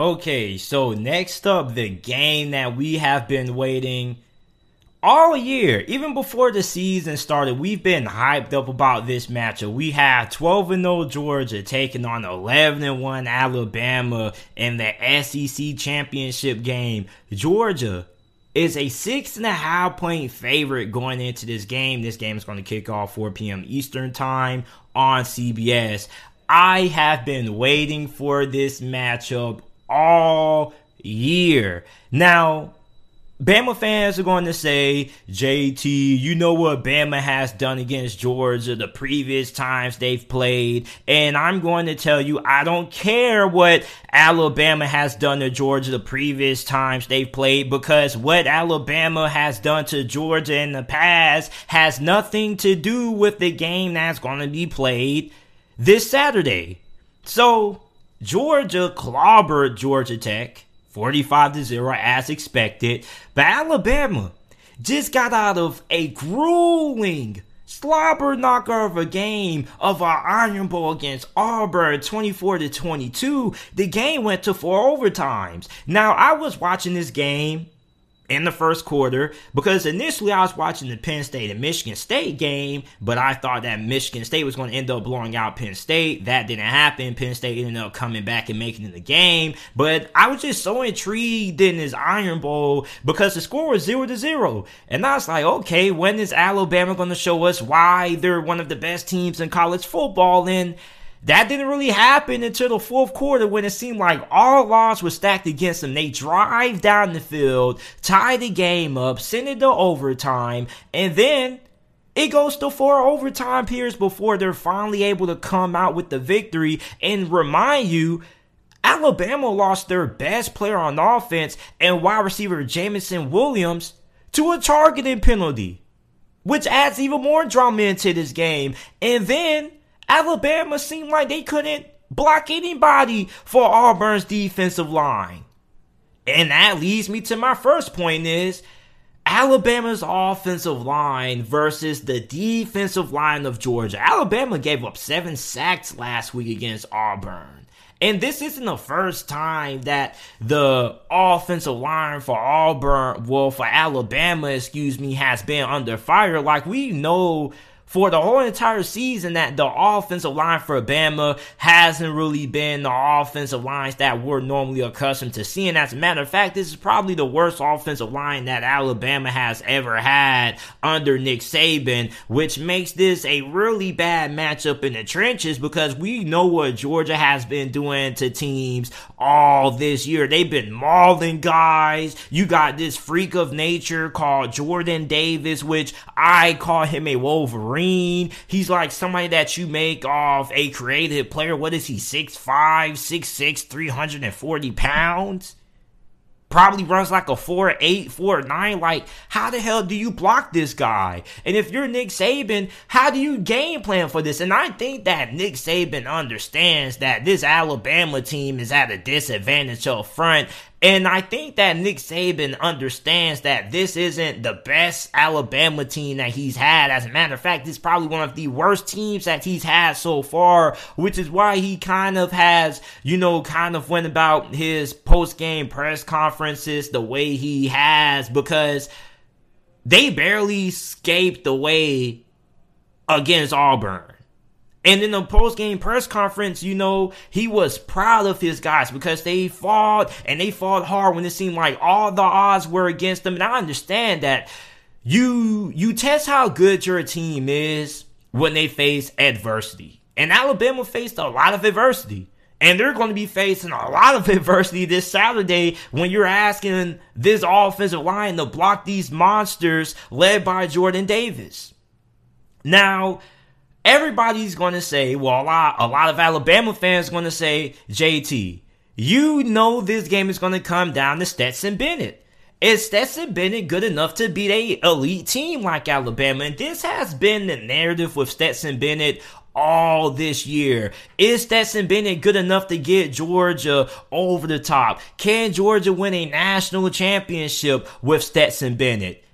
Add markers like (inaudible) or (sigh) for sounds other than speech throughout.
Okay, so next up, the game that we have been waiting all year, even before the season started, we've been hyped up about this matchup. We have 12 0 Georgia taking on 11 1 Alabama in the SEC championship game. Georgia is a six and a half point favorite going into this game. This game is going to kick off 4 p.m. Eastern time on CBS. I have been waiting for this matchup all year. Now, Bama fans are going to say, JT, you know what Bama has done against Georgia the previous times they've played. And I'm going to tell you, I don't care what Alabama has done to Georgia the previous times they've played because what Alabama has done to Georgia in the past has nothing to do with the game that's going to be played this Saturday. So, Georgia clobbered Georgia Tech 45 to 0 as expected. But Alabama just got out of a grueling slobber knocker of a game of our Iron Bowl against Auburn 24 to 22. The game went to four overtimes. Now I was watching this game in the first quarter because initially I was watching the Penn State and Michigan State game, but I thought that Michigan State was going to end up blowing out Penn State. That didn't happen. Penn State ended up coming back and making it the game. But I was just so intrigued in this Iron Bowl because the score was zero to zero. And I was like, okay, when is Alabama going to show us why they're one of the best teams in college football? And that didn't really happen until the fourth quarter when it seemed like all odds were stacked against them. They drive down the field, tie the game up, send it to overtime, and then it goes to four overtime periods before they're finally able to come out with the victory. And remind you, Alabama lost their best player on offense and wide receiver Jameson Williams to a targeting penalty, which adds even more drama into this game. And then Alabama seemed like they couldn't block anybody for Auburn's defensive line. And that leads me to my first point is Alabama's offensive line versus the defensive line of Georgia. Alabama gave up seven sacks last week against Auburn. And this isn't the first time that the offensive line for Auburn, well, for Alabama, excuse me, has been under fire. Like we know for the whole entire season that the offensive line for Bama hasn't really been the offensive lines that we're normally accustomed to seeing. As a matter of fact, this is probably the worst offensive line that Alabama has ever had under Nick Saban, which makes this a really bad matchup in the trenches because we know what Georgia has been doing to teams all this year. They've been mauling guys. You got this freak of nature called Jordan Davis, which I call him a Wolverine green. He's like somebody that you make off a creative player. What is he? 6'5, 6'6, 340 pounds? probably runs like a 4-8, 4-9. Like, how the hell do you block this guy? And if you're Nick Saban, how do you game plan for this? And I think that Nick Saban understands that this Alabama team is at a disadvantage up front and I think that Nick Saban understands that this isn't the best Alabama team that he's had. As a matter of fact, is probably one of the worst teams that he's had so far, which is why he kind of has, you know, kind of went about his post game press conferences the way he has because they barely escaped the way against Auburn. And in the post game press conference, you know, he was proud of his guys because they fought and they fought hard when it seemed like all the odds were against them. And I understand that you you test how good your team is when they face adversity. And Alabama faced a lot of adversity. And they're going to be facing a lot of (laughs) adversity this Saturday when you're asking this offensive line to block these monsters led by Jordan Davis. Now, everybody's going to say, well, a lot, a lot of Alabama fans going to say, JT, you know this game is going to come down to Stetson Bennett. Is Stetson Bennett good enough to beat a elite team like Alabama? And this has been the narrative with Stetson Bennett all this year. Is Stetson Bennett good enough to get Georgia over the top? Can Georgia win a national championship with Stetson Bennett?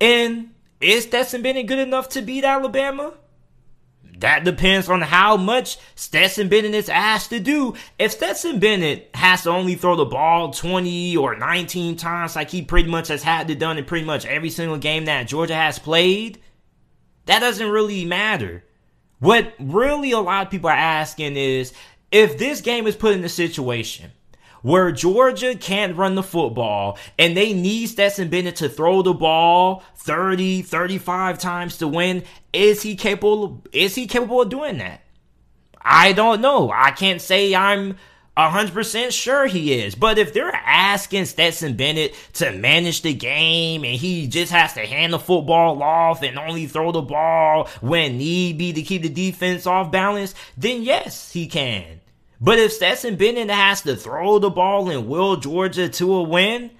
And is Stetson Bennett good enough to beat Alabama? That depends on how much Stetson Bennett is asked to do. If Stetson Bennett has to only throw the ball 20 or 19 times like he pretty much has had to done in pretty much every single game that Georgia has played, that doesn't really matter. What really a lot of people are asking is if this game is put in a situation where Georgia can't run the football and they need Stetson Bennett to throw the ball 30, 35 times to win, is he capable is he capable of doing that? I don't know. I can't say I'm 100% sure he is. But if they're asking Stetson Bennett to manage the game and he just has to hand the football off and only throw the ball when need be to keep the defense off balance, then yes, he can. But if Stetson Bennett has to throw the ball and will Georgia to a win,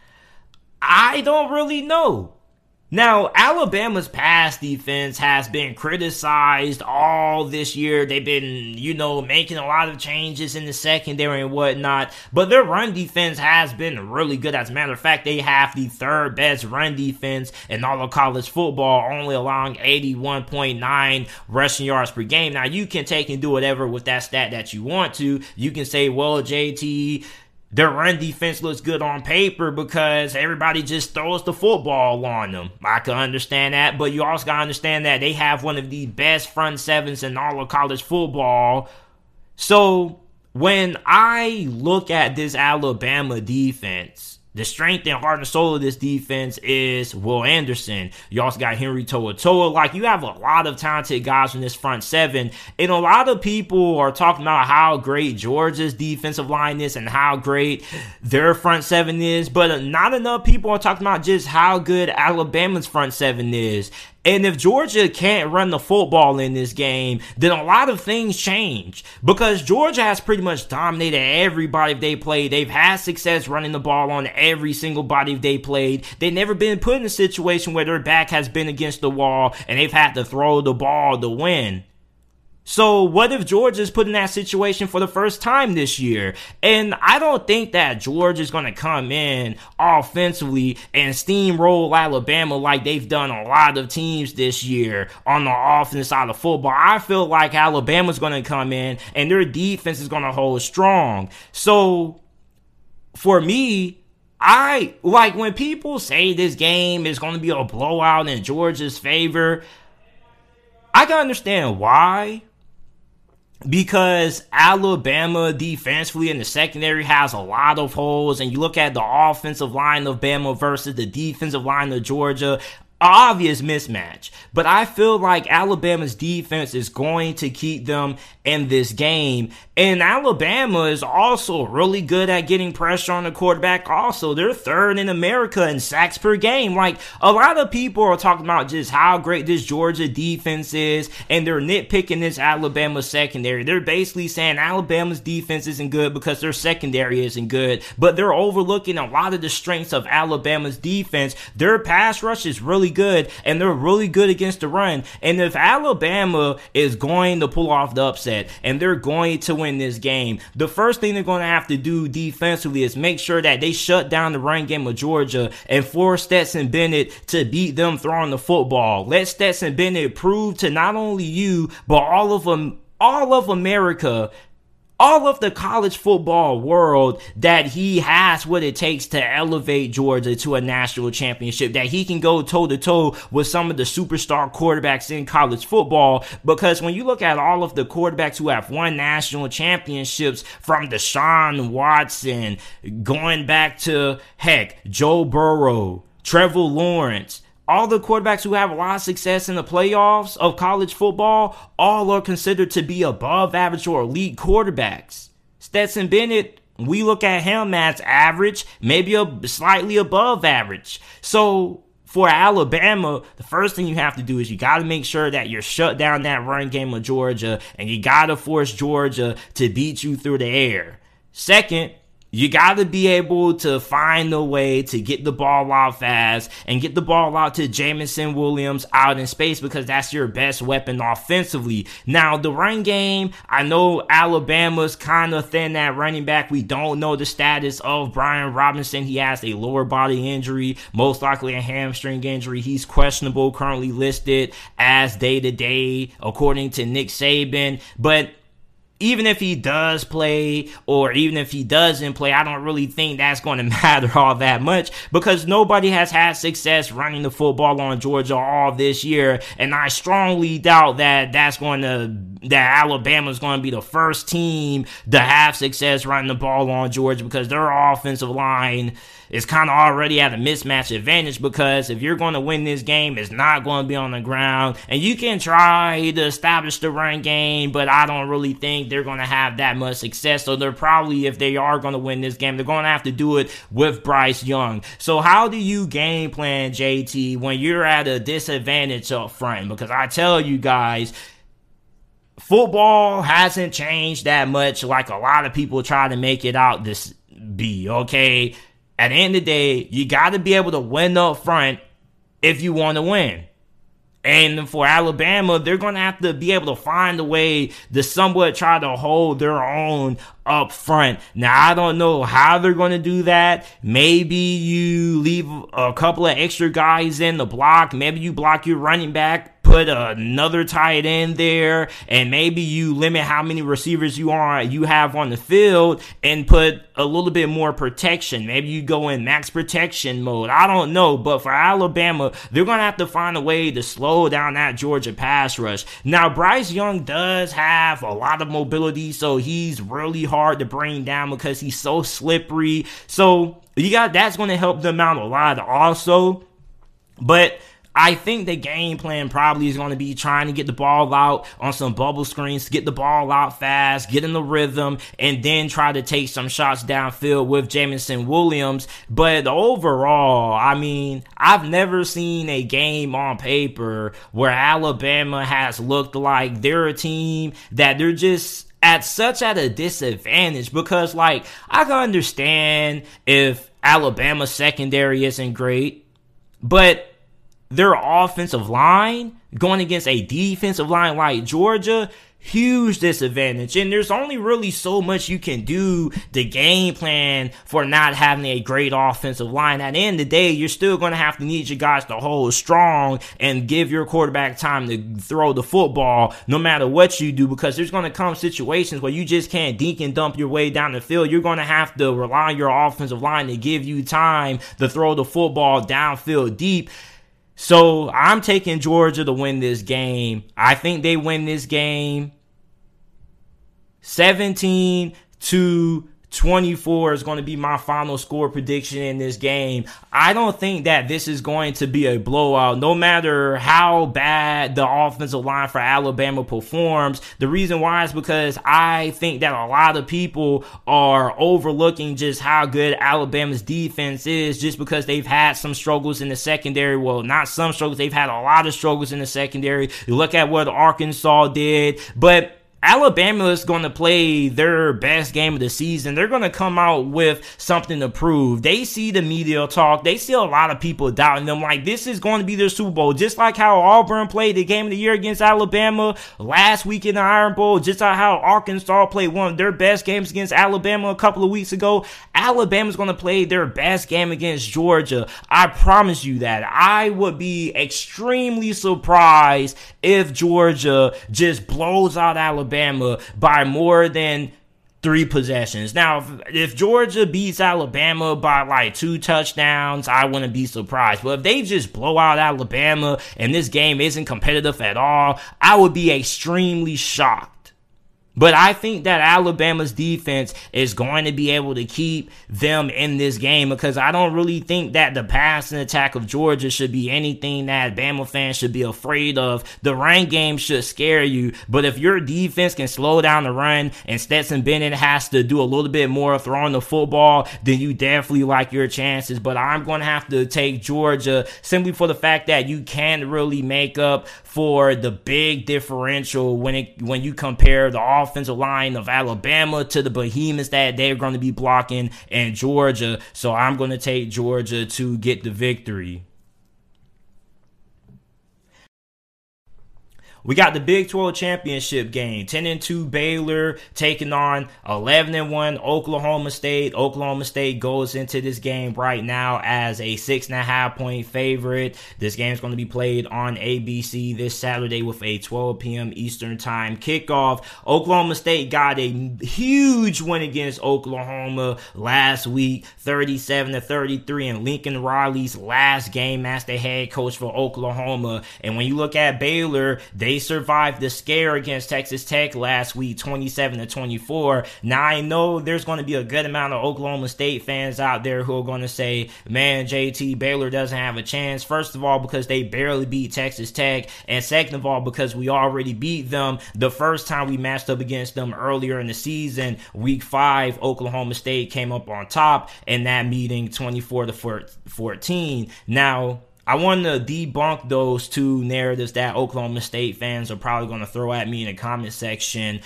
I don't really know. Now, Alabama's pass defense has been criticized all this year. They've been, you know, making a lot of changes in the secondary and whatnot, but their run defense has been really good. As a matter of fact, they have the third best run defense in all of college football, only allowing 81.9 rushing yards per game. Now, you can take and do whatever with that stat that you want to. You can say, well, JT, their run defense looks good on paper because everybody just throws the football on them. I can understand that, but you also got to understand that they have one of the best front sevens in all of college football. So when I look at this Alabama defense, the strength and heart and soul of this defense is Will Anderson. You also got Henry To'oTo'o. Like, you have a lot of talented guys in this front seven. And a lot of people are talking about how great Georgia's defensive line is and how great their front seven is. But not enough people are talking about just how good Alabama's front seven is. And if Georgia can't run the football in this game, then a lot of things change because Georgia has pretty much dominated everybody they played. They've had success running the ball on every single body they played. They've never been put in a situation where their back has been against the wall and they've had to throw the ball to win. So what if Georgia's put in that situation for the first time this year? And I don't think that George is going to come in offensively and steamroll Alabama like they've done a lot of teams this year on the offense side of football. I feel like Alabama's going to come in and their defense is going to hold strong. So for me, I like when people say this game is going to be a blowout in Georgia's favor. I can understand why because Alabama defensively in the secondary has a lot of holes, and you look at the offensive line of Bama versus the defensive line of Georgia, obvious mismatch. But I feel like Alabama's defense is going to keep them in this game. And Alabama is also really good at getting pressure on the quarterback. Also, they're third in America in sacks per game. Like a lot of people are talking about just how great this Georgia defense is, and they're nitpicking this Alabama secondary. They're basically saying Alabama's defense isn't good because their secondary isn't good, but they're overlooking a lot of the strengths of Alabama's defense. Their pass rush is really good, and they're really good against the run. And if Alabama is going to pull off the upset and they're going to win this game, the first thing they're going to have to do defensively is make sure that they shut down the run game of Georgia and force Stetson Bennett to beat them throwing the football. Let Stetson Bennett prove to not only you, but all of them all of America all of the college football world that he has what it takes to elevate Georgia to a national championship, that he can go toe to toe with some of the superstar quarterbacks in college football. Because when you look at all of the quarterbacks who have won national championships from Deshaun Watson, going back to heck, Joe Burrow, Trevor Lawrence, all the quarterbacks who have a lot of success in the playoffs of college football, all are considered to be above average or elite quarterbacks. Stetson Bennett, we look at him as average, maybe a slightly above average. So for Alabama, the first thing you have to do is you got to make sure that you're shut down that run game of Georgia, and you got to force Georgia to beat you through the air. Second, You got to be able to find a way to get the ball out fast and get the ball out to Jameson Williams out in space because that's your best weapon offensively. Now, the run game, I know Alabama's kind of thin at running back. We don't know the status of Brian Robinson. He has a lower body injury, most likely a hamstring injury. He's questionable, currently listed as day to day, according to Nick Saban. But even if he does play or even if he doesn't play, I don't really think that's going (laughs) to matter all that much because nobody has had success running the football on Georgia all this year. And I strongly doubt that that's going to, that Alabama is going to be the first team to have success running the ball on Georgia because their offensive line is kind of already at a mismatch advantage because if you're going to win this game, it's not going to be on the ground. And you can try to establish the run game, but I don't really think they're going to have that much success. So they're probably, if they are going to win this game, they're going to have to do it with Bryce Young. So how do you game plan, JT, when you're at a disadvantage up front? Because I tell you guys, football hasn't changed that much like a lot of people try to make it out this be okay at the end of the day, you got to be able to win up front if you want to win. And for Alabama, they're going to have to be able to find a way to somewhat try to hold their own up front. Now, I don't know how they're going to do that. Maybe you leave a couple of extra guys in the block. Maybe you block your running back put another tight end there, and maybe you limit how many receivers you are you have on the field and put a little bit more protection. Maybe you go in max protection mode. I don't know, but for Alabama, they're gonna have to find a way to slow down that Georgia pass rush. Now, Bryce Young does have a lot of mobility, so he's really hard to bring down because he's so slippery. So you got that's gonna help them out a lot also. But I think the game plan probably is going to be trying to get the ball out on some bubble screens, get the ball out fast, get in the rhythm, and then try to take some shots downfield with Jameson Williams. But overall, I mean, I've never seen a game on paper where Alabama has looked like they're a team that they're just at such at a disadvantage because like I can understand if Alabama secondary isn't great, but their offensive line going against a defensive line like Georgia, huge disadvantage. And there's only really so much you can do the game plan for not having a great offensive line. At the end of the day, you're still going to have to need your guys to hold strong and give your quarterback time to throw the football no matter what you do because there's going to come situations where you just can't dink and dump your way down the field. You're going to have to rely on your offensive line to give you time to throw the football downfield deep. So I'm taking Georgia to win this game. I think they win this game 17 to 24 is going to be my final score prediction in this game. I don't think that this is going to be a blowout, no matter how bad the offensive line for Alabama performs. The reason why is because I think that a lot of people are overlooking just how good Alabama's defense is just because they've had some struggles in the secondary. Well, not some struggles, they've had a lot of struggles in the secondary. You look at what Arkansas did, but Alabama is going to play their best game of the season. They're going to come out with something to prove. They see the media talk. They see a lot of people doubting them. Like, this is going to be their Super Bowl. Just like how Auburn played the game of the year against Alabama last week in the Iron Bowl. Just like how Arkansas played one of their best games against Alabama a couple of weeks ago. Alabama's going to play their best game against Georgia. I promise you that. I would be extremely surprised if Georgia just blows out Alabama Alabama by more than three possessions. Now, if, if, Georgia beats Alabama by like two touchdowns, I wouldn't be surprised. But if they just blow out Alabama and this game isn't competitive at all, I would be extremely shocked. But I think that Alabama's defense is going to be able to keep them in this game because I don't really think that the passing attack of Georgia should be anything that Bama fans should be afraid of. The run game should scare you, but if your defense can slow down the run and Stetson Bennett has to do a little bit more throwing the football, then you definitely like your chances. But I'm going to have to take Georgia simply for the fact that you can't really make up for the big differential when it when you compare the offense offensive line of Alabama to the behemoths that they're going to be blocking and Georgia. So I'm going to take Georgia to get the victory. We got the Big 12 championship game. 10 and 2 Baylor taking on 11 and 1 Oklahoma State. Oklahoma State goes into this game right now as a six and a half point favorite. This game is going to be played on ABC this Saturday with a 12 p.m. Eastern time kickoff. Oklahoma State got a huge win against Oklahoma last week, 37 to 33 in Lincoln Riley's last game as the head coach for Oklahoma. And when you look at Baylor, they they survived the scare against Texas Tech last week, 27 to 24. Now I know there's going to be a good amount of Oklahoma State fans out there who are going to say, "Man, JT Baylor doesn't have a chance." First of all, because they barely beat Texas Tech, and second of all, because we already beat them the first time we matched up against them earlier in the season, Week Five. Oklahoma State came up on top in that meeting, 24 to 14. Now I want to debunk those two narratives that Oklahoma State fans are probably going to throw at me in the comment section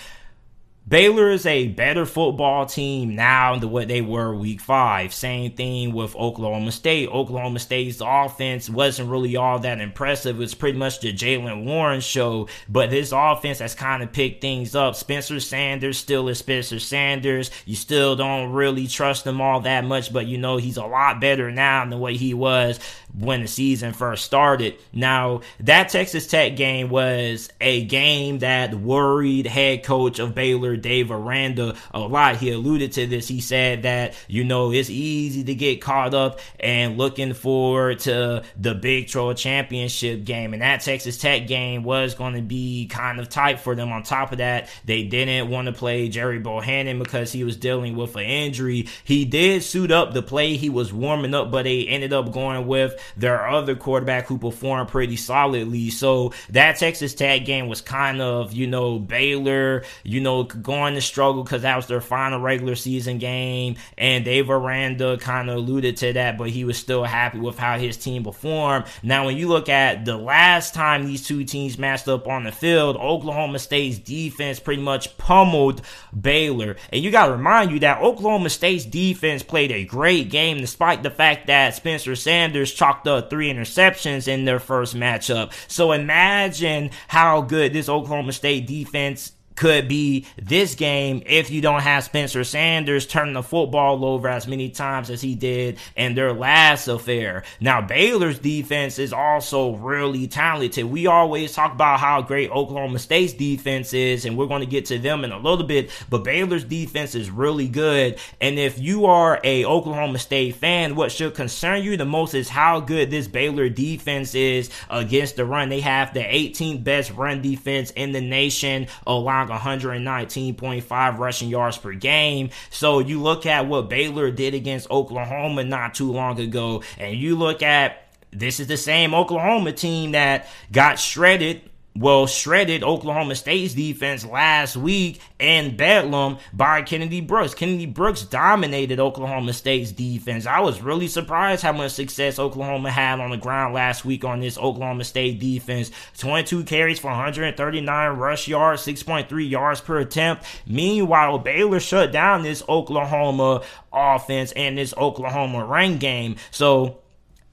Baylor is a better football team now than what they were week five. Same thing with Oklahoma State. Oklahoma State's offense wasn't really all that impressive. It was pretty much the Jaylen Warren show, but this offense has kind of picked things up. Spencer Sanders still is Spencer Sanders. You still don't really trust him all that much, but you know he's a lot better now than what he was when the season first started. Now, that Texas Tech game was a game that worried head coach of Baylor Dave Aranda a lot. He alluded to this. He said that, you know, it's easy to get caught up and looking forward to the Big 12 championship game. And that Texas Tech game was going to be kind of tight for them. On top of that, they didn't want to play Gerry Bohanon because he was dealing with an injury. He did suit up the play. He was warming up, but they ended up going with their other quarterback who performed pretty solidly. So that Texas Tech game was kind of, you know, Baylor, you know, going to struggle because that was their final regular season game. And Dave Aranda kind of alluded to that, but he was still happy with how his team performed. Now, when you look at the last time these two teams matched up on the field, Oklahoma State's defense pretty much pummeled Baylor. And you got to remind you that Oklahoma State's defense played a great game despite the fact that Spencer Sanders chalked up three interceptions in their first matchup. So imagine how good this Oklahoma State defense could be this game if you don't have Spencer Sanders turning the football over as many times as he did in their last affair. Now, Baylor's defense is also really talented. We always talk about how great Oklahoma State's defense is, and we're going to get to them in a little bit, but Baylor's defense is really good. And if you are a Oklahoma State fan, what should concern you the most is how good this Baylor defense is against the run. They have the 18th best run defense in the nation, along 119.5 rushing yards per game. So you look at what Baylor did against Oklahoma not too long ago, and you look at this is the same Oklahoma team that got shredded well, shredded Oklahoma State's defense last week in Bedlam by Kennedy Brooks. Kennedy Brooks dominated Oklahoma State's defense. I was really surprised how much success Oklahoma had on the ground last week on this Oklahoma State defense. 22 carries for 139 rush yards, 6.3 yards per attempt. Meanwhile, Baylor shut down this Oklahoma offense and this Oklahoma run game. So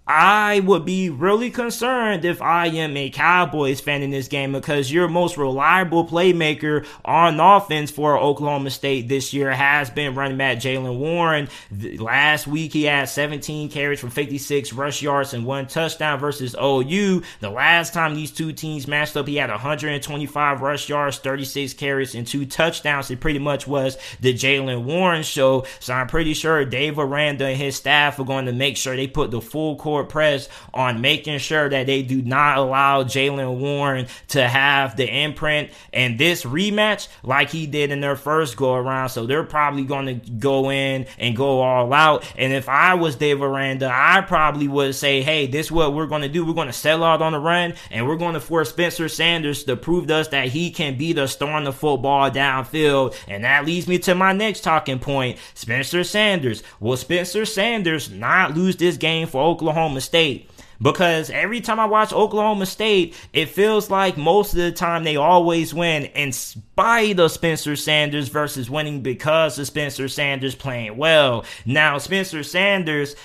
I would be really concerned if I am a Cowboys fan in this game because your most reliable playmaker on offense for Oklahoma State this year has been running back Jaylen Warren. Last week he had 17 carries for 56 rush yards and one touchdown versus OU. The last time these two teams matched up, he had 125 rush yards, 36 carries, and two touchdowns. It pretty much was the Jaylen Warren show. So I'm pretty sure Dave Aranda and his staff are going to make sure they put the full court press on making sure that they do not allow Jaylen Warren to have the imprint and this rematch like he did in their first go around. So they're probably going to go in and go all out. And if I was Dave Aranda, I probably would say, hey, this is what we're going to do. We're going to sell out on the run and we're going to force Spencer Sanders to prove to us that he can be the star throwing the football downfield. And that leads me to my next talking point Spencer Sanders. Will Spencer Sanders not lose this game for Oklahoma? Oklahoma State. because every time I watch Oklahoma State, it feels like most of the time they always win in spite of Spencer Sanders versus winning because of Spencer Sanders playing well. Now, Spencer Sanders,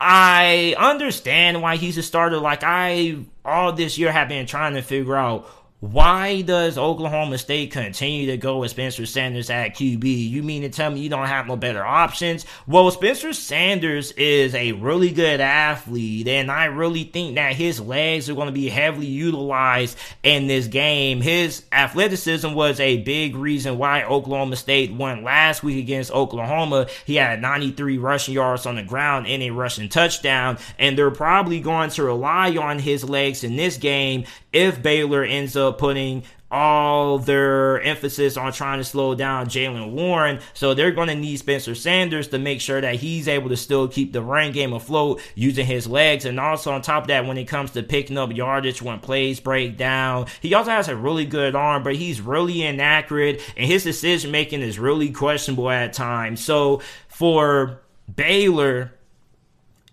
I understand why he's a starter. Like I all this year have been trying to figure out why does Oklahoma State continue to go with Spencer Sanders at QB? You mean to tell me you don't have no better options? Well, Spencer Sanders is a really good athlete, and I really think that his legs are going to be heavily utilized in this game. His athleticism was a big reason why Oklahoma State won last week against Oklahoma. He had 93 rushing yards on the ground and a rushing touchdown, and they're probably going to rely on his legs in this game if Baylor ends up putting all their emphasis on trying to slow down Jaylen Warren. So they're going to need Spencer Sanders to make sure that he's able to still keep the run game afloat using his legs. And also on top of that, when it comes to picking up yardage when plays break down, he also has a really good arm, but he's really inaccurate and his decision making is really questionable at times. So for Baylor,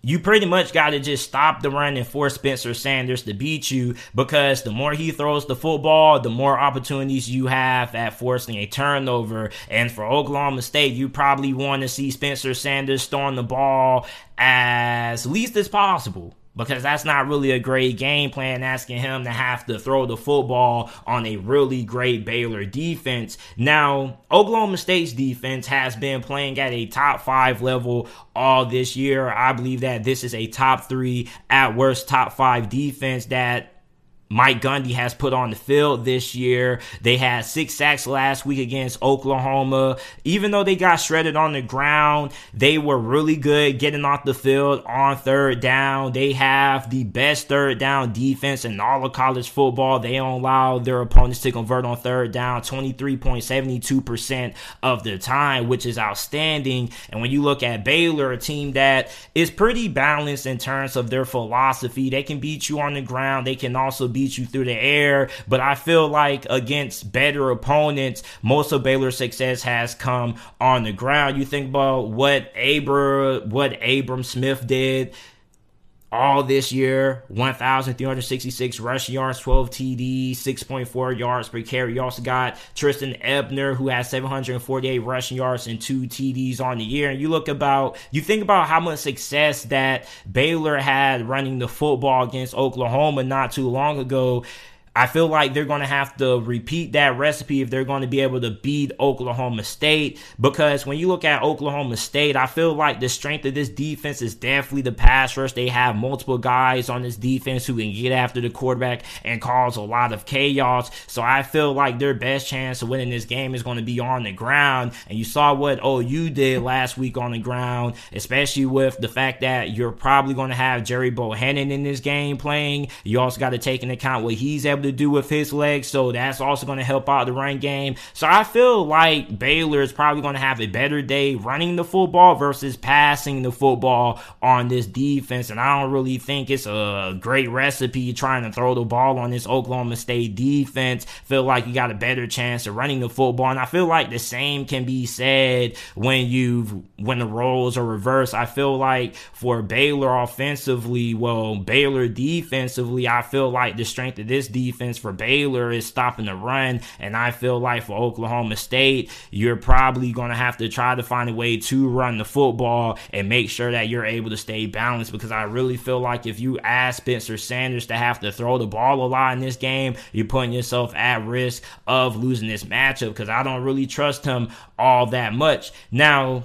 you pretty much got to just stop the run and force Spencer Sanders to beat you because the more he throws the football, the more opportunities you have at forcing a turnover. And for Oklahoma State, you probably want to see Spencer Sanders throwing the ball as least as possible because that's not really a great game plan asking him to have to throw the football on a really great Baylor defense. Now, Oklahoma State's defense has been playing at a top five level all this year. I believe that this is a top three, at worst, top five defense that Mike Gundy has put on the field this year. They had six sacks last week against Oklahoma. Even though they got shredded on the ground, they were really good getting off the field on third down. They have the best third down defense in all of college football. They don't allow their opponents to convert on third down 23.72% of the time, which is outstanding. And when you look at Baylor, a team that is pretty balanced in terms of their philosophy, they can beat you on the ground. They can also beat you through the air. But I feel like against better opponents, most of Baylor's success has come on the ground. You think about what Abra, what Abram Smith did all this year 1,366 rush yards, 12 TDs, 6.4 yards per carry. You also got Trestan Ebner, who has 748 rushing yards and two TDs on the year. And you look about, you think about how much success that Baylor had running the football against Oklahoma not too long ago. I feel like they're going to have to repeat that recipe if they're going to be able to beat Oklahoma State. Because when you look at Oklahoma State, I feel like the strength of this defense is definitely the pass rush. They have multiple guys on this defense who can get after the quarterback and cause a lot of chaos. So I feel like their best chance of winning this game is going to be on the ground. And you saw what OU did last week on the ground, especially with the fact that you're probably going to have Gerry Bohanon in this game playing. You also got to take into account what he's able to do with his legs, so that's also going to help out the run game. So I feel like Baylor is probably going to have a better day running the football versus passing the football on this defense, and I don't really think it's a great recipe trying to throw the ball on this Oklahoma State defense. Feel like you got a better chance of running the football, and I feel like the same can be said when you when the roles are reversed. I feel like for Baylor offensively, well, Baylor defensively, I feel like the strength of this defense defense for Baylor is stopping the run. And I feel like for Oklahoma State, you're probably going to have to try to find a way to run the football and make sure that you're able to stay balanced because I really feel like if you ask Spencer Sanders to have to throw the ball a lot in this game, you're putting yourself at risk of losing this matchup because I don't really trust him all that much. Now,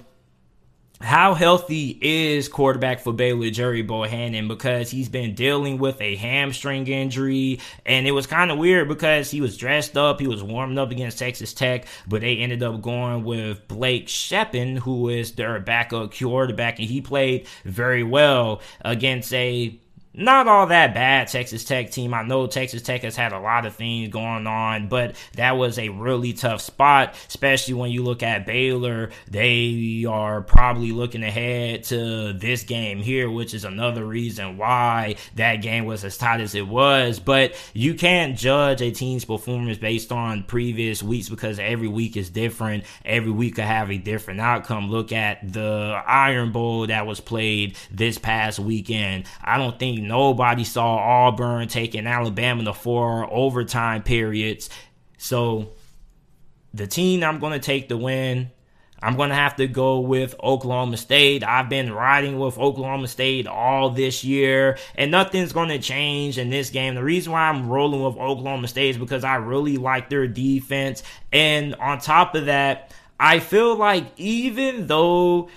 how healthy is quarterback for Baylor Gerry Bohanon because he's been dealing with a hamstring injury and it was kind of weird because he was dressed up, he was warming up against Texas Tech, but they ended up going with Blake Shapen, who is their backup quarterback, and he played very well against a not all that bad Texas Tech team. I know Texas Tech has had a lot of things going on, but that was a really tough spot, especially when you look at Baylor. They are probably looking ahead to this game here, which is another reason why that game was as tight as it was. But you can't judge a team's performance based on previous weeks because every week is different. Every week could have a different outcome. Look at the Iron Bowl that was played this past weekend. I don't think nobody saw Auburn taking Alabama to four overtime periods. So the team I'm going to take the win. I'm going to have to go with Oklahoma State. I've been riding with Oklahoma State all this year, and nothing's going to change in this game. The reason why I'm rolling with Oklahoma State is because I really like their defense. And on top of that, I feel like even though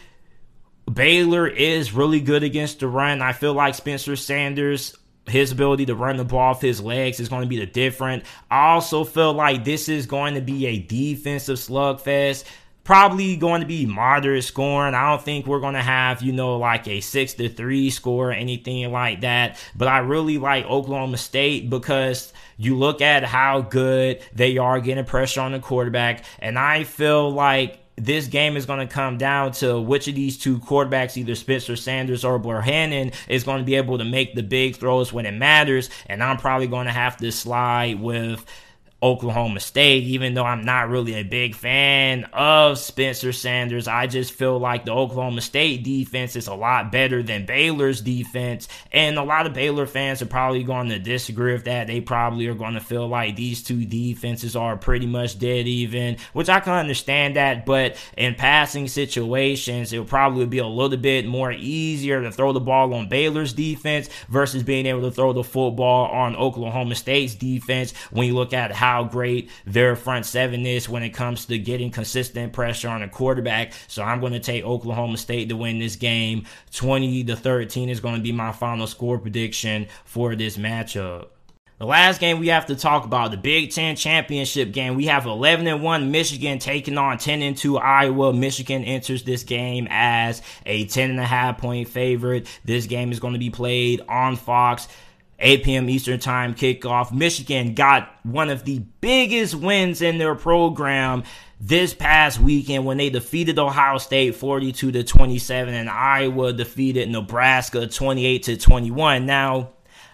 Baylor is really good against the run. I feel like Spencer Sanders his ability to run the ball off his legs is going to be the different. I also feel like this is going to be a defensive slugfest. Probably going to be moderate scoring. I don't think we're going to have, you know, like a six to three score or anything like that. But I really like Oklahoma State because you look at how good they are getting pressure on the quarterback. And I feel like this game is going to come down to which of these two quarterbacks, either Spencer Sanders or Bohanon, is going to be able to make the big throws when it matters. And I'm probably going to have to slide with Oklahoma State, even though I'm not really a big fan of Spencer Sanders. I just feel like the Oklahoma State defense is a lot better than Baylor's defense. And a lot of Baylor fans are probably going to disagree with that. They probably are going to feel like these two defenses are pretty much dead even, which I can understand that. But in passing situations, it will probably be a little bit more easier to throw the ball on Baylor's defense versus being able to throw the football on Oklahoma State's defense when you look at how how great their front seven is when it comes to getting consistent pressure on a quarterback. So I'm going to take Oklahoma State to win this game. 20 to 13 is going to be my final score prediction for this matchup. The last game we have to talk about, the Big Ten championship game. We have 11 and 1 Michigan taking on 10 and 2 Iowa. Michigan enters this game as a 10 and a half point favorite. This game is going to be played on Fox. 8 p.m. Eastern Time kickoff. Michigan got one of the biggest wins in their program this past weekend when they defeated Ohio State 42 to 27 and Iowa defeated Nebraska 28 to 21. Now,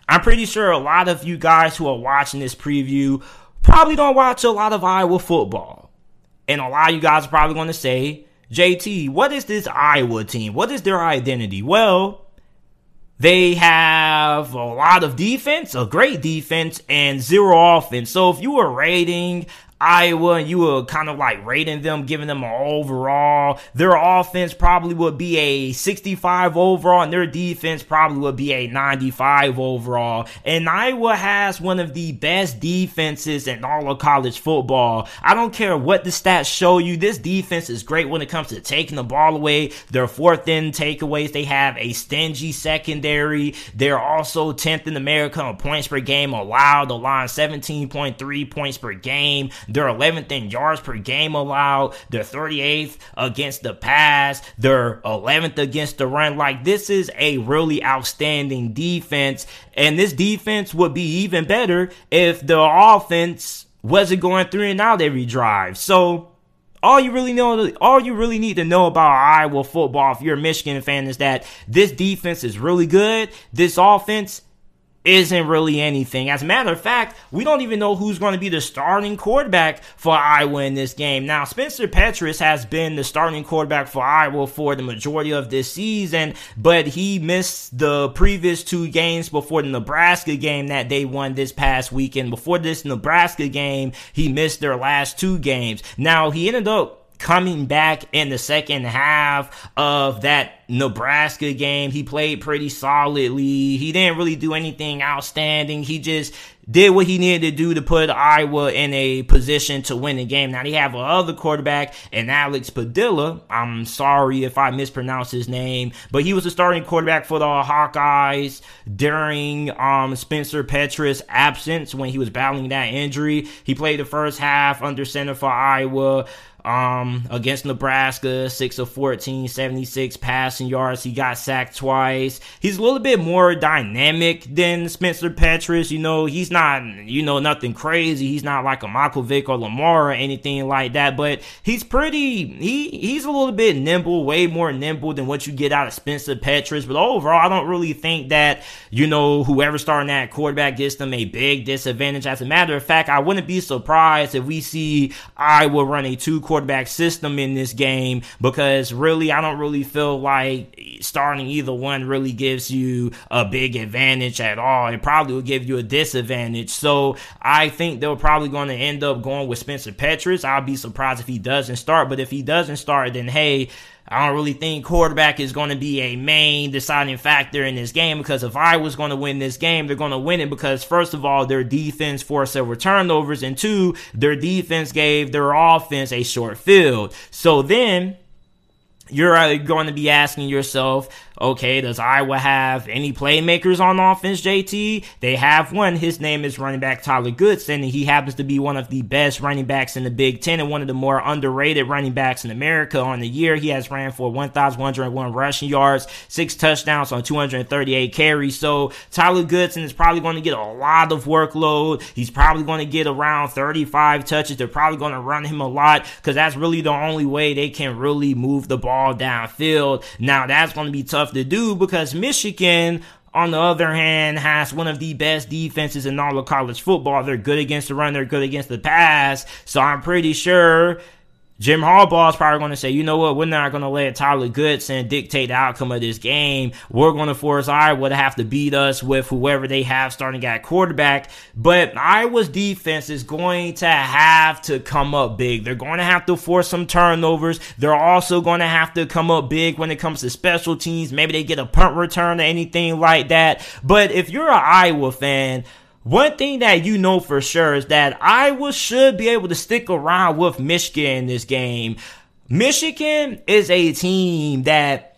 I'm pretty sure a lot of you guys who are watching this preview probably don't watch a lot of Iowa football. And a lot of you guys are probably going to say, JT, what is this Iowa team? What is their identity? Well, they have a lot of defense, a great defense, and zero offense. So if you were rating Iowa and you were kind of like rating them, giving them an overall, their offense probably would be a 65 overall and their defense probably would be a 95 overall. And Iowa has one of the best defenses in all of college football. I don't care what the stats show you. This defense is great when it comes to taking the ball away. Their fourth in takeaways. They have a stingy secondary. They're also 10th in America on points per game allowed. Line 17.3 points per game. They're 11th in yards per game allowed. They're 38th against the pass. They're 11th against the run. Like this is a really outstanding defense. And this defense would be even better if the offense wasn't going three and out every drive. So all you really know, all you really need to know about Iowa football, if you're a Michigan fan, is that this defense is really good. This offense isn't really anything. As a matter of fact, we don't even know who's going to be the starting quarterback for Iowa in this game. Now, Spencer Petras has been the starting quarterback for Iowa for the majority of this season, but he missed the previous two games before the Nebraska game that they won this past weekend. Before this Nebraska game, he missed their last two games. Now, he ended up coming back in the second half of that Nebraska game. He played pretty solidly. He didn't really do anything outstanding. He just did what he needed to do to put Iowa in a position to win the game. Now they have another quarterback and Alex Padilla. I'm sorry if I mispronounced his name, but he was the starting quarterback for the Hawkeyes during um, Spencer Petras' absence when he was battling that injury. He played the first half under center for Iowa. Um, against Nebraska, 6 of 14, 76 passing yards. He got sacked twice. He's a little bit more dynamic than Spencer Petras. You know, he's not, you know, nothing crazy. He's not like a Michael Vick or Lamar or anything like that, but he's pretty, he, he's a little bit nimble, way more nimble than what you get out of Spencer Petras. But overall, I don't really think that, you know, whoever starting that quarterback gets them a big disadvantage. As a matter of fact, I wouldn't be surprised if we see Iowa run a two quarterback system in this game because really, I don't really feel like starting either one really gives you a big advantage at all. It probably will give you a disadvantage. So I think they're probably going to end up going with Spencer Petras. I'll be surprised if he doesn't start, but if he doesn't start, then hey, I don't really think quarterback is going to be a main deciding factor in this game because if I was going to win this game, they're going to win it because first of all, their defense forced several turnovers and two, their defense gave their offense a short field. So then you're uh, going to be asking yourself, Okay, does Iowa have any playmakers on offense, JT? They have one. His name is running back Tyler Goodson, and he happens to be one of the best running backs in the Big Ten and one of the more underrated running backs in America. On the year, he has ran for 1,101 rushing yards, six touchdowns on 238 carries. So Tyler Goodson is probably going to get a lot of workload. He's probably going to get around 35 touches. They're probably going to run him a lot because that's really the only way they can really move the ball downfield. Now, that's going to be tough to do because Michigan on the other hand, has one of the best defenses in all of college football. They're good against the run, they're good against the pass. So I'm pretty sure Jim Harbaugh is probably going to say, you know what, we're not going to let Tyler Goodson dictate the outcome of this game. We're going to force Iowa to have to beat us with whoever they have starting at quarterback. But Iowa's defense is going to have to come up big. They're going to have to force some turnovers. They're also going to have to come up big when it comes to special teams. Maybe they get a punt return or anything like that. But if you're an Iowa fan, one thing that you know for sure is that Iowa should be able to stick around with Michigan in this game. Michigan is a team that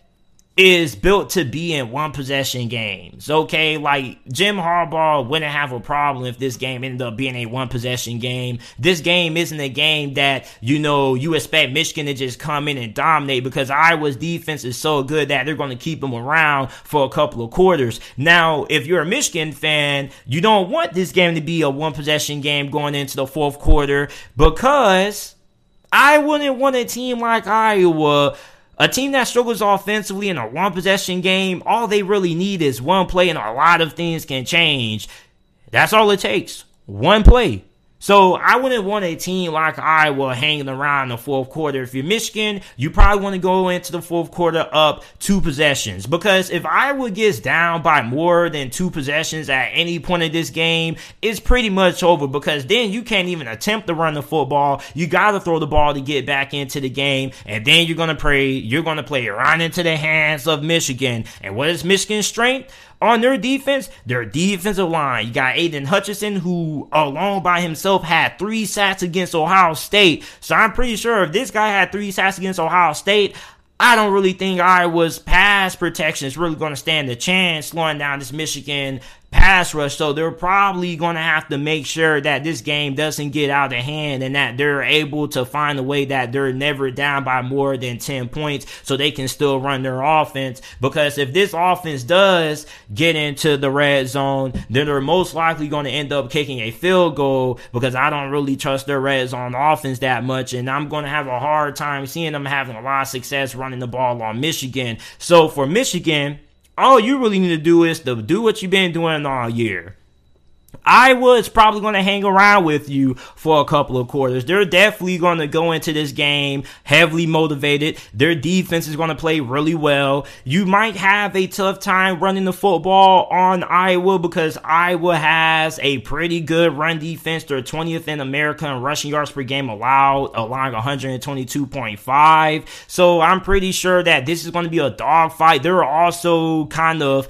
is built to be in one possession games. Okay, like Jim Harbaugh wouldn't have a problem if this game ended up being a one possession game. This game isn't a game that you know you expect Michigan to just come in and dominate because Iowa's defense is so good that they're going to keep them around for a couple of quarters. Now, if you're a Michigan fan, you don't want this game to be a one possession game going into the fourth quarter because I wouldn't want a team like Iowa a team that struggles offensively in a one possession game, all they really need is one play and a lot of things can change. That's all it takes. One play. So I wouldn't want a team like Iowa hanging around the fourth quarter. If you're Michigan, you probably want to go into the fourth quarter up two possessions. Because if Iowa gets down by more than two possessions at any point of this game, it's pretty much over because then you can't even attempt to run the football. You got to throw the ball to get back into the game. And then you're going to pray, you're going to play right into the hands of Michigan. And what is Michigan's strength? On their defense, their defensive line. You got Aidan Hutchinson, who alone by himself had three sacks against Ohio State. So I'm pretty sure if this guy had three sacks against Ohio State, I don't really think Iowa's pass protection is really going to stand a chance slowing down this Michigan pass rush. So they're probably going to have to make sure that this game doesn't get out of hand and that they're able to find a way that they're never down by more than 10 points so they can still run their offense. Because if this offense does get into the red zone, then they're most likely going to end up kicking a field goal because I don't really trust their red zone offense that much. And I'm going to have a hard time seeing them having a lot of success running the ball on Michigan. So for Michigan, all you really need to do is to do what you've been doing all year. Iowa is probably going to hang around with you for a couple of quarters. They're definitely going to go into this game heavily motivated. Their defense is going to play really well. You might have a tough time running the football on Iowa because Iowa has a pretty good run defense. They're 20th in America in rushing yards per game allowed, allowing 122.5. So I'm pretty sure that this is going to be a dogfight. They're also kind of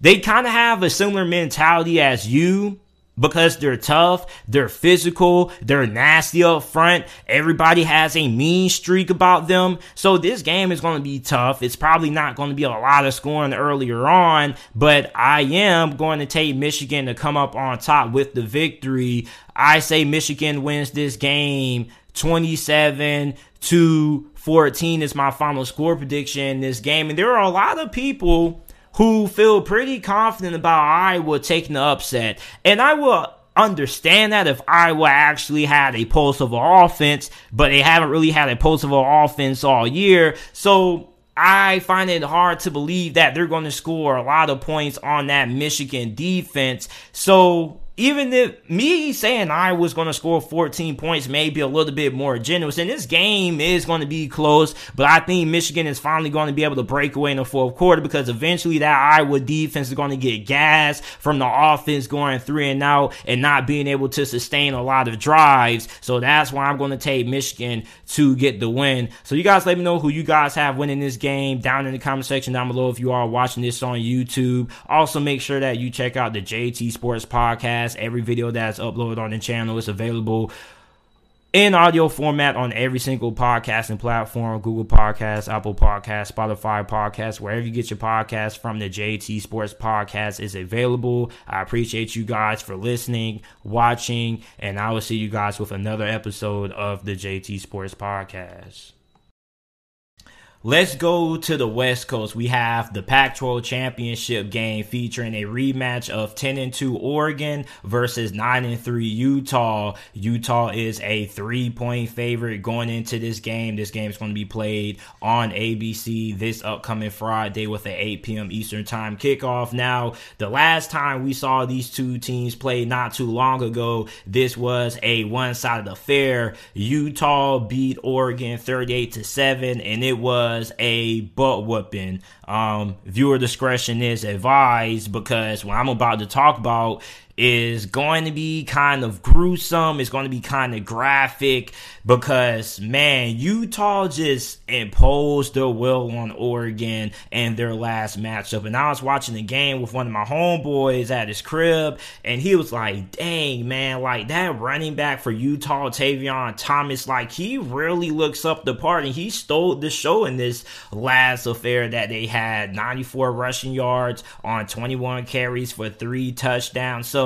they kind of have a similar mentality as you because they're tough, they're physical, they're nasty up front. Everybody has a mean streak about them. So this game is going to be tough. It's probably not going to be a lot of scoring earlier on, but I am going to take Michigan to come up on top with the victory. I say Michigan wins this game 27 to 14 is my final score prediction in this game. And there are a lot of people who feel pretty confident about Iowa taking the upset. And I will understand that if Iowa actually had a pulse of offense, but they haven't really had a pulse of offense all year. So I find it hard to believe that they're going to score a lot of points on that Michigan defense. So even if me saying I was going to score 14 points may be a little bit more generous, and this game is going to be close, but I think Michigan is finally going to be able to break away in the fourth quarter because eventually that Iowa defense is going to get gas from the offense going three and out and not being able to sustain a lot of drives. So that's why I'm going to take Michigan to get the win. So you guys let me know who you guys have winning this game down in the comment section down below if you are watching this on YouTube. Also, make sure that you check out the JT Sports Podcast podcast. Every video that's uploaded on the channel is available in audio format on every single podcasting platform Google Podcasts, Apple Podcasts, Spotify Podcasts, wherever you get your podcast from. The JT Sports Podcast is available. I appreciate you guys for listening, watching, and I will see you guys with another episode of the JT Sports Podcast. Let's go to the West Coast. We have the Pac 12 championship game featuring a rematch of 10 and 2 Oregon versus 9 and 3 Utah. Utah is a three point favorite going into this game. This game is going to be played on ABC this upcoming Friday with an 8 p.m. Eastern Time kickoff. Now, the last time we saw these two teams play not too long ago, this was a one sided affair. Utah beat Oregon 38 to 7, and it was was a butt whooping. Um, viewer discretion is advised because what I'm about to talk about is going to be kind of gruesome. It's going to be kind of graphic because, man, Utah just imposed their will on Oregon in their last matchup. And I was watching the game with one of my homeboys at his crib, and he was like, dang, man, like that running back for Utah, Tavion Thomas, like he really looks up the part, and he stole the show in this last affair that they had 94 rushing yards on 21 carries for three touchdowns. So,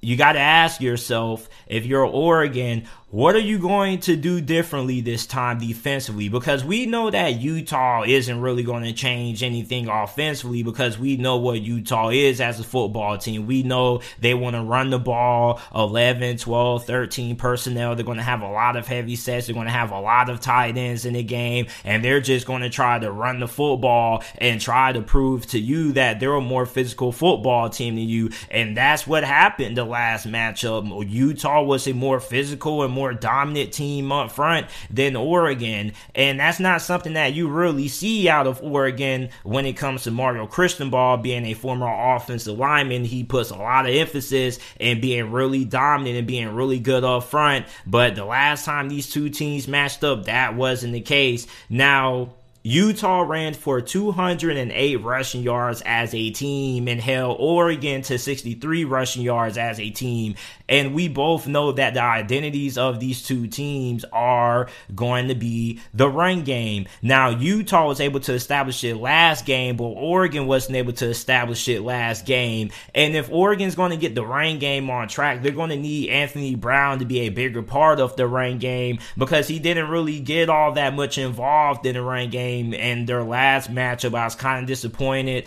you got to ask yourself if you're Oregon, what are you going to do differently this time defensively? Because we know that Utah isn't really going to change anything offensively because we know what Utah is as a football team. We know they want to run the ball 11, 12, 13 personnel. They're going to have a lot of heavy sets. They're going to have a lot of tight ends in the game, and they're just going to try to run the football and try to prove to you that they're a more physical football team than you. And that's what happened the last matchup. Utah was a more physical and more dominant team up front than Oregon. And that's not something that you really see out of Oregon when it comes to Mario Cristobal being a former offensive lineman. He puts a lot of emphasis in being really dominant and being really good up front. But the last time these two teams matched up, that wasn't the case. Now, Utah ran for 208 rushing yards as a team and held Oregon to 63 rushing yards as a team. And we both know that the identities of these two teams are going to be the run game. Now, Utah was able to establish it last game, but Oregon wasn't able to establish it last game. And if Oregon's going to get the run game on track, they're going to need Anthony Brown to be a bigger part of the run game because he didn't really get all that much involved in the run game. And their last matchup, I was kind of disappointed.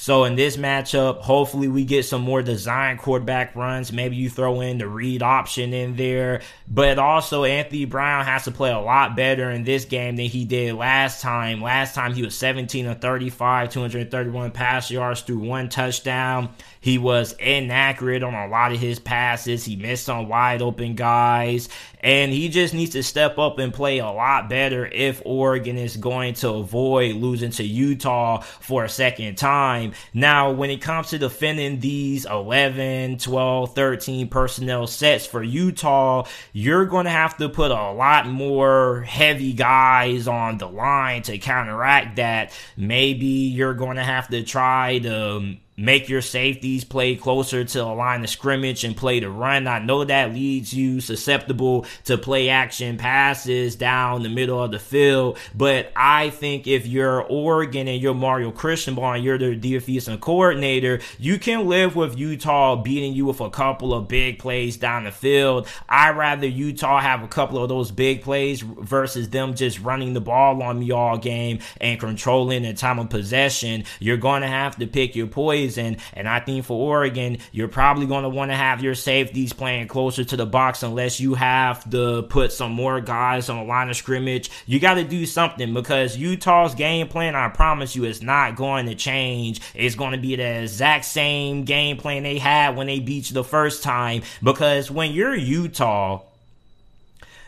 So in this matchup, hopefully we get some more design quarterback runs. Maybe you throw in the read option in there. But also Anthony Brown has to play a lot better in this game than he did last time. Last time he was 17 of 35, 231 pass yards through one touchdown. He was inaccurate on a lot of his passes. He missed on wide open guys. And he just needs to step up and play a lot better if Oregon is going to avoid losing to Utah for a second time. Now, when it comes to defending these 11, 12, 13 personnel sets for Utah, you're going to have to put a lot more heavy guys on the line to counteract that. Maybe you're going to have to try to make your safeties play closer to the line of scrimmage and play the run. I know that leads you susceptible to play action passes down the middle of the field, but I think if you're Oregon and you're Mario Cristobal and you're the defensive coordinator, you can live with Utah beating you with a couple of big plays down the field. I'd rather Utah have a couple of those big plays versus them just running the ball on me all game and controlling the time of possession. You're going to have to pick your poison season. And I think for Oregon, you're probably going to want to have your safeties playing closer to the box unless you have to put some more guys on the line of scrimmage. You got to do something because Utah's game plan, I promise you, is not going to change. It's going to be the exact same game plan they had when they beat you the first time. Because when you're Utah,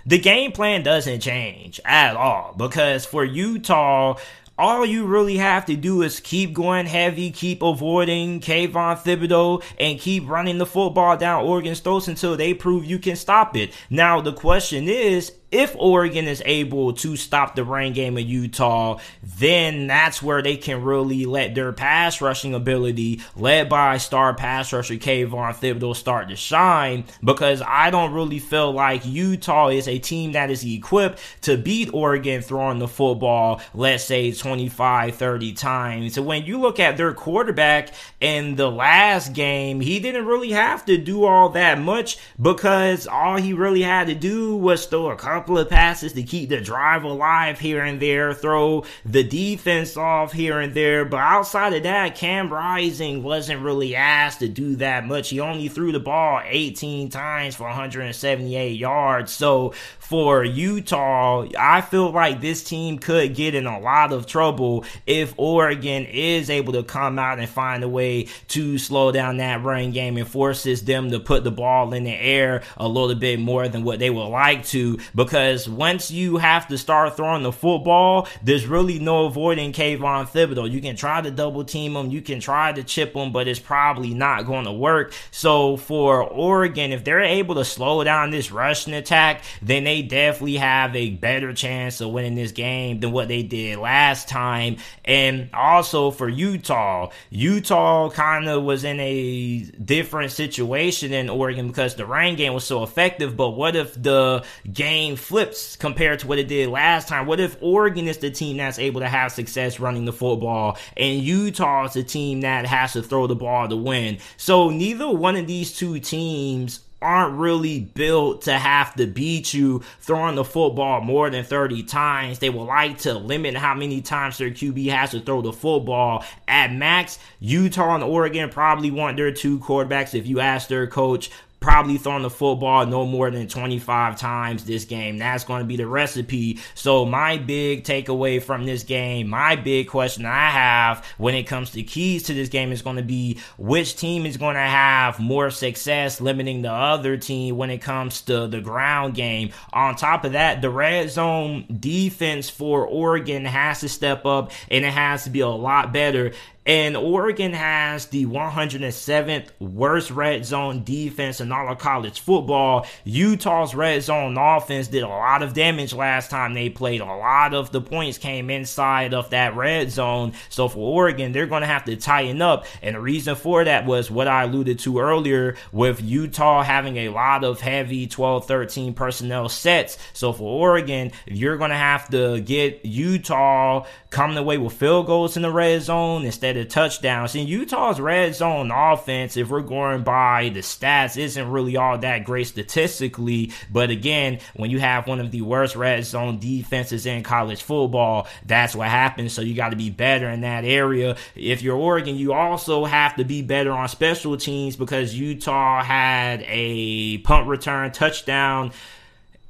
the game plan doesn't change at all because for Utah, all you really have to do is keep going heavy, keep avoiding Kayvon Thibodeaux, and keep running the football down Oregon's throats until they prove you can stop it. Now, the question is, if Oregon is able to stop the rain game of Utah, then that's where they can really let their pass rushing ability, led by star pass rusher Kayvon Thibodeaux, start to shine. Because I don't really feel like Utah is a team that is equipped to beat Oregon throwing the football, let's say 25, 30 times. So when you look at their quarterback in the last game, he didn't really have to do all that much because all he really had to do was throw a couple couple of passes to keep the drive alive here and there, throw the defense off here and there. But outside of that, Cam Rising wasn't really asked to do that much. He only threw the ball 18 times for 178 yards. So for Utah, I feel like this team could get in a lot of trouble if Oregon is able to come out and find a way to slow down that running game and forces them to put the ball in the air a little bit more than what they would like to. Because because once you have to start throwing the football, there's really no avoiding Kayvon Thibodeaux. You can try to double team him, you can try to chip him, but it's probably not going to work. So for Oregon, if they're able to slow down this rushing attack, then they definitely have a better chance of winning this game than what they did last time. And also for Utah, Utah kind of was in a different situation than Oregon because the rain game was so effective. But what if the game flips compared to what it did last time. What if Oregon is the team that's able to have success running the football and Utah is the team that has to throw the ball to win? So neither one of these two teams aren't really built to have to beat you throwing the football more than 30 times. They would like to limit how many times their QB has to throw the football. At max, Utah and Oregon probably want their two quarterbacks. If you ask their coach, probably throwing the football no more than 25 times this game. That's going to be the recipe. So my big takeaway from this game, my big question I have when it comes to keys to this game is going to be which team is going to have more success limiting the other team when it comes to the ground game. On top of that, the red zone defense for Oregon has to step up and it has to be a lot better. And Oregon has the 107th worst red zone defense in all of college football. Utah's red zone offense did a lot of damage last time they played. A lot of the points came inside of that red zone. So for Oregon, they're going to have to tighten up. And the reason for that was what I alluded to earlier with Utah having a lot of heavy 12 13 personnel sets. So for Oregon, you're going to have to get Utah coming away with field goals in the red zone instead of touchdowns. In Utah's red zone offense, if we're going by the stats, isn't really all that great statistically. But again, when you have one of the worst red zone defenses in college football, that's what happens. So you got to be better in that area. If you're Oregon, you also have to be better on special teams because Utah had a punt return touchdown.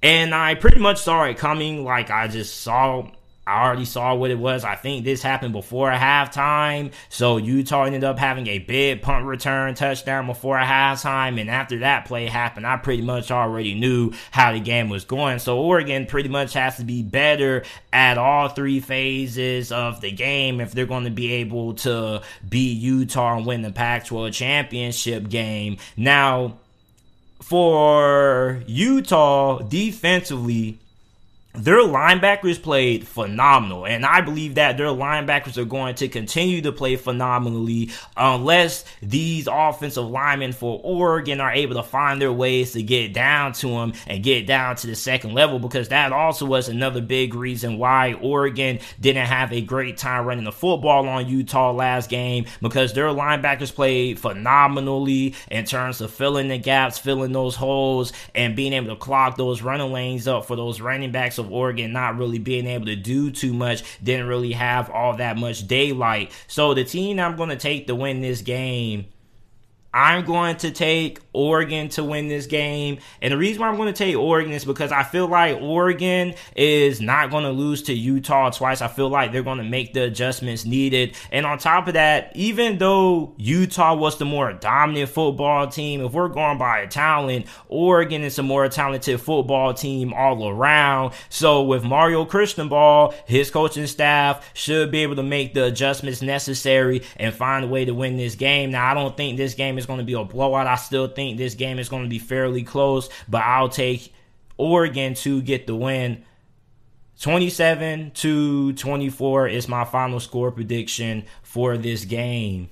And I pretty much saw it coming. Like I just saw I already saw what it was. I think this happened before halftime. So Utah ended up having a big punt return touchdown before halftime. And after that play happened, I pretty much already knew how the game was going. So Oregon pretty much has to be better at all three phases of the game if they're going to be able to beat Utah and win the Pac 12 championship game. Now, for Utah defensively, their linebackers played phenomenal. And I believe that their linebackers are going to continue to play phenomenally unless these offensive linemen for Oregon are able to find their ways to get down to them and get down to the second level because that also was another big reason why Oregon didn't have a great time running the football on Utah last game because their linebackers played phenomenally in terms of filling the gaps, filling those holes, and being able to clog those running lanes up for those running backs of Oregon not really being able to do too much, didn't really have all that much daylight. So the team I'm going to take to win this game I'm going to take Oregon to win this game. And the reason why I'm going to take Oregon is because I feel like Oregon is not going to lose to Utah twice. I feel like they're going to make the adjustments needed. And on top of that, even though Utah was the more dominant football team, if we're going by talent, Oregon is a more talented football team all around. So with Mario Cristobal, his coaching staff should be able to make the adjustments necessary and find a way to win this game. Now, I don't think this game is going to be a blowout. I still think this game is going to be fairly close, but I'll take Oregon to get the win. 27 to 24 is my final score prediction for this game.